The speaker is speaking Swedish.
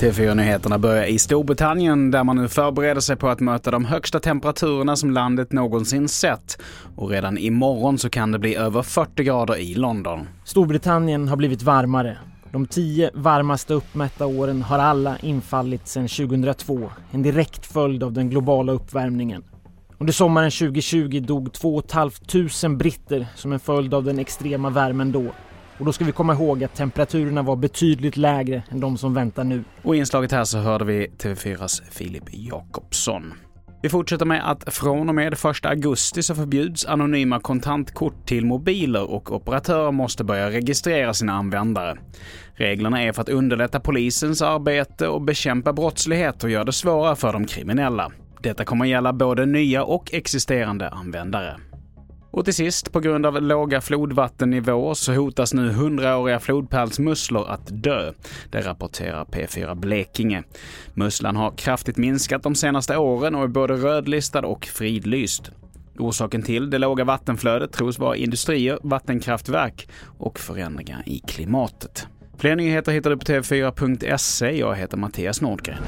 TV4-nyheterna börjar i Storbritannien där man nu förbereder sig på att möta de högsta temperaturerna som landet någonsin sett. Och redan imorgon så kan det bli över 40 grader i London. Storbritannien har blivit varmare. De tio varmaste uppmätta åren har alla infallit sedan 2002. En direkt följd av den globala uppvärmningen. Under sommaren 2020 dog 2 500 britter som en följd av den extrema värmen då. Och då ska vi komma ihåg att temperaturerna var betydligt lägre än de som väntar nu. Och i inslaget här så hörde vi TV4s Filip Jakobsson. Vi fortsätter med att från och med 1 augusti så förbjuds anonyma kontantkort till mobiler och operatörer måste börja registrera sina användare. Reglerna är för att underlätta polisens arbete och bekämpa brottslighet och göra det svårare för de kriminella. Detta kommer gälla både nya och existerande användare. Och till sist, på grund av låga flodvattennivåer så hotas nu hundraåriga flodpärlsmusslor att dö. Det rapporterar P4 Blekinge. Musslan har kraftigt minskat de senaste åren och är både rödlistad och fridlyst. Orsaken till det låga vattenflödet tros vara industrier, vattenkraftverk och förändringar i klimatet. Fler nyheter hittar du på tv4.se. Jag heter Mattias Nordgren.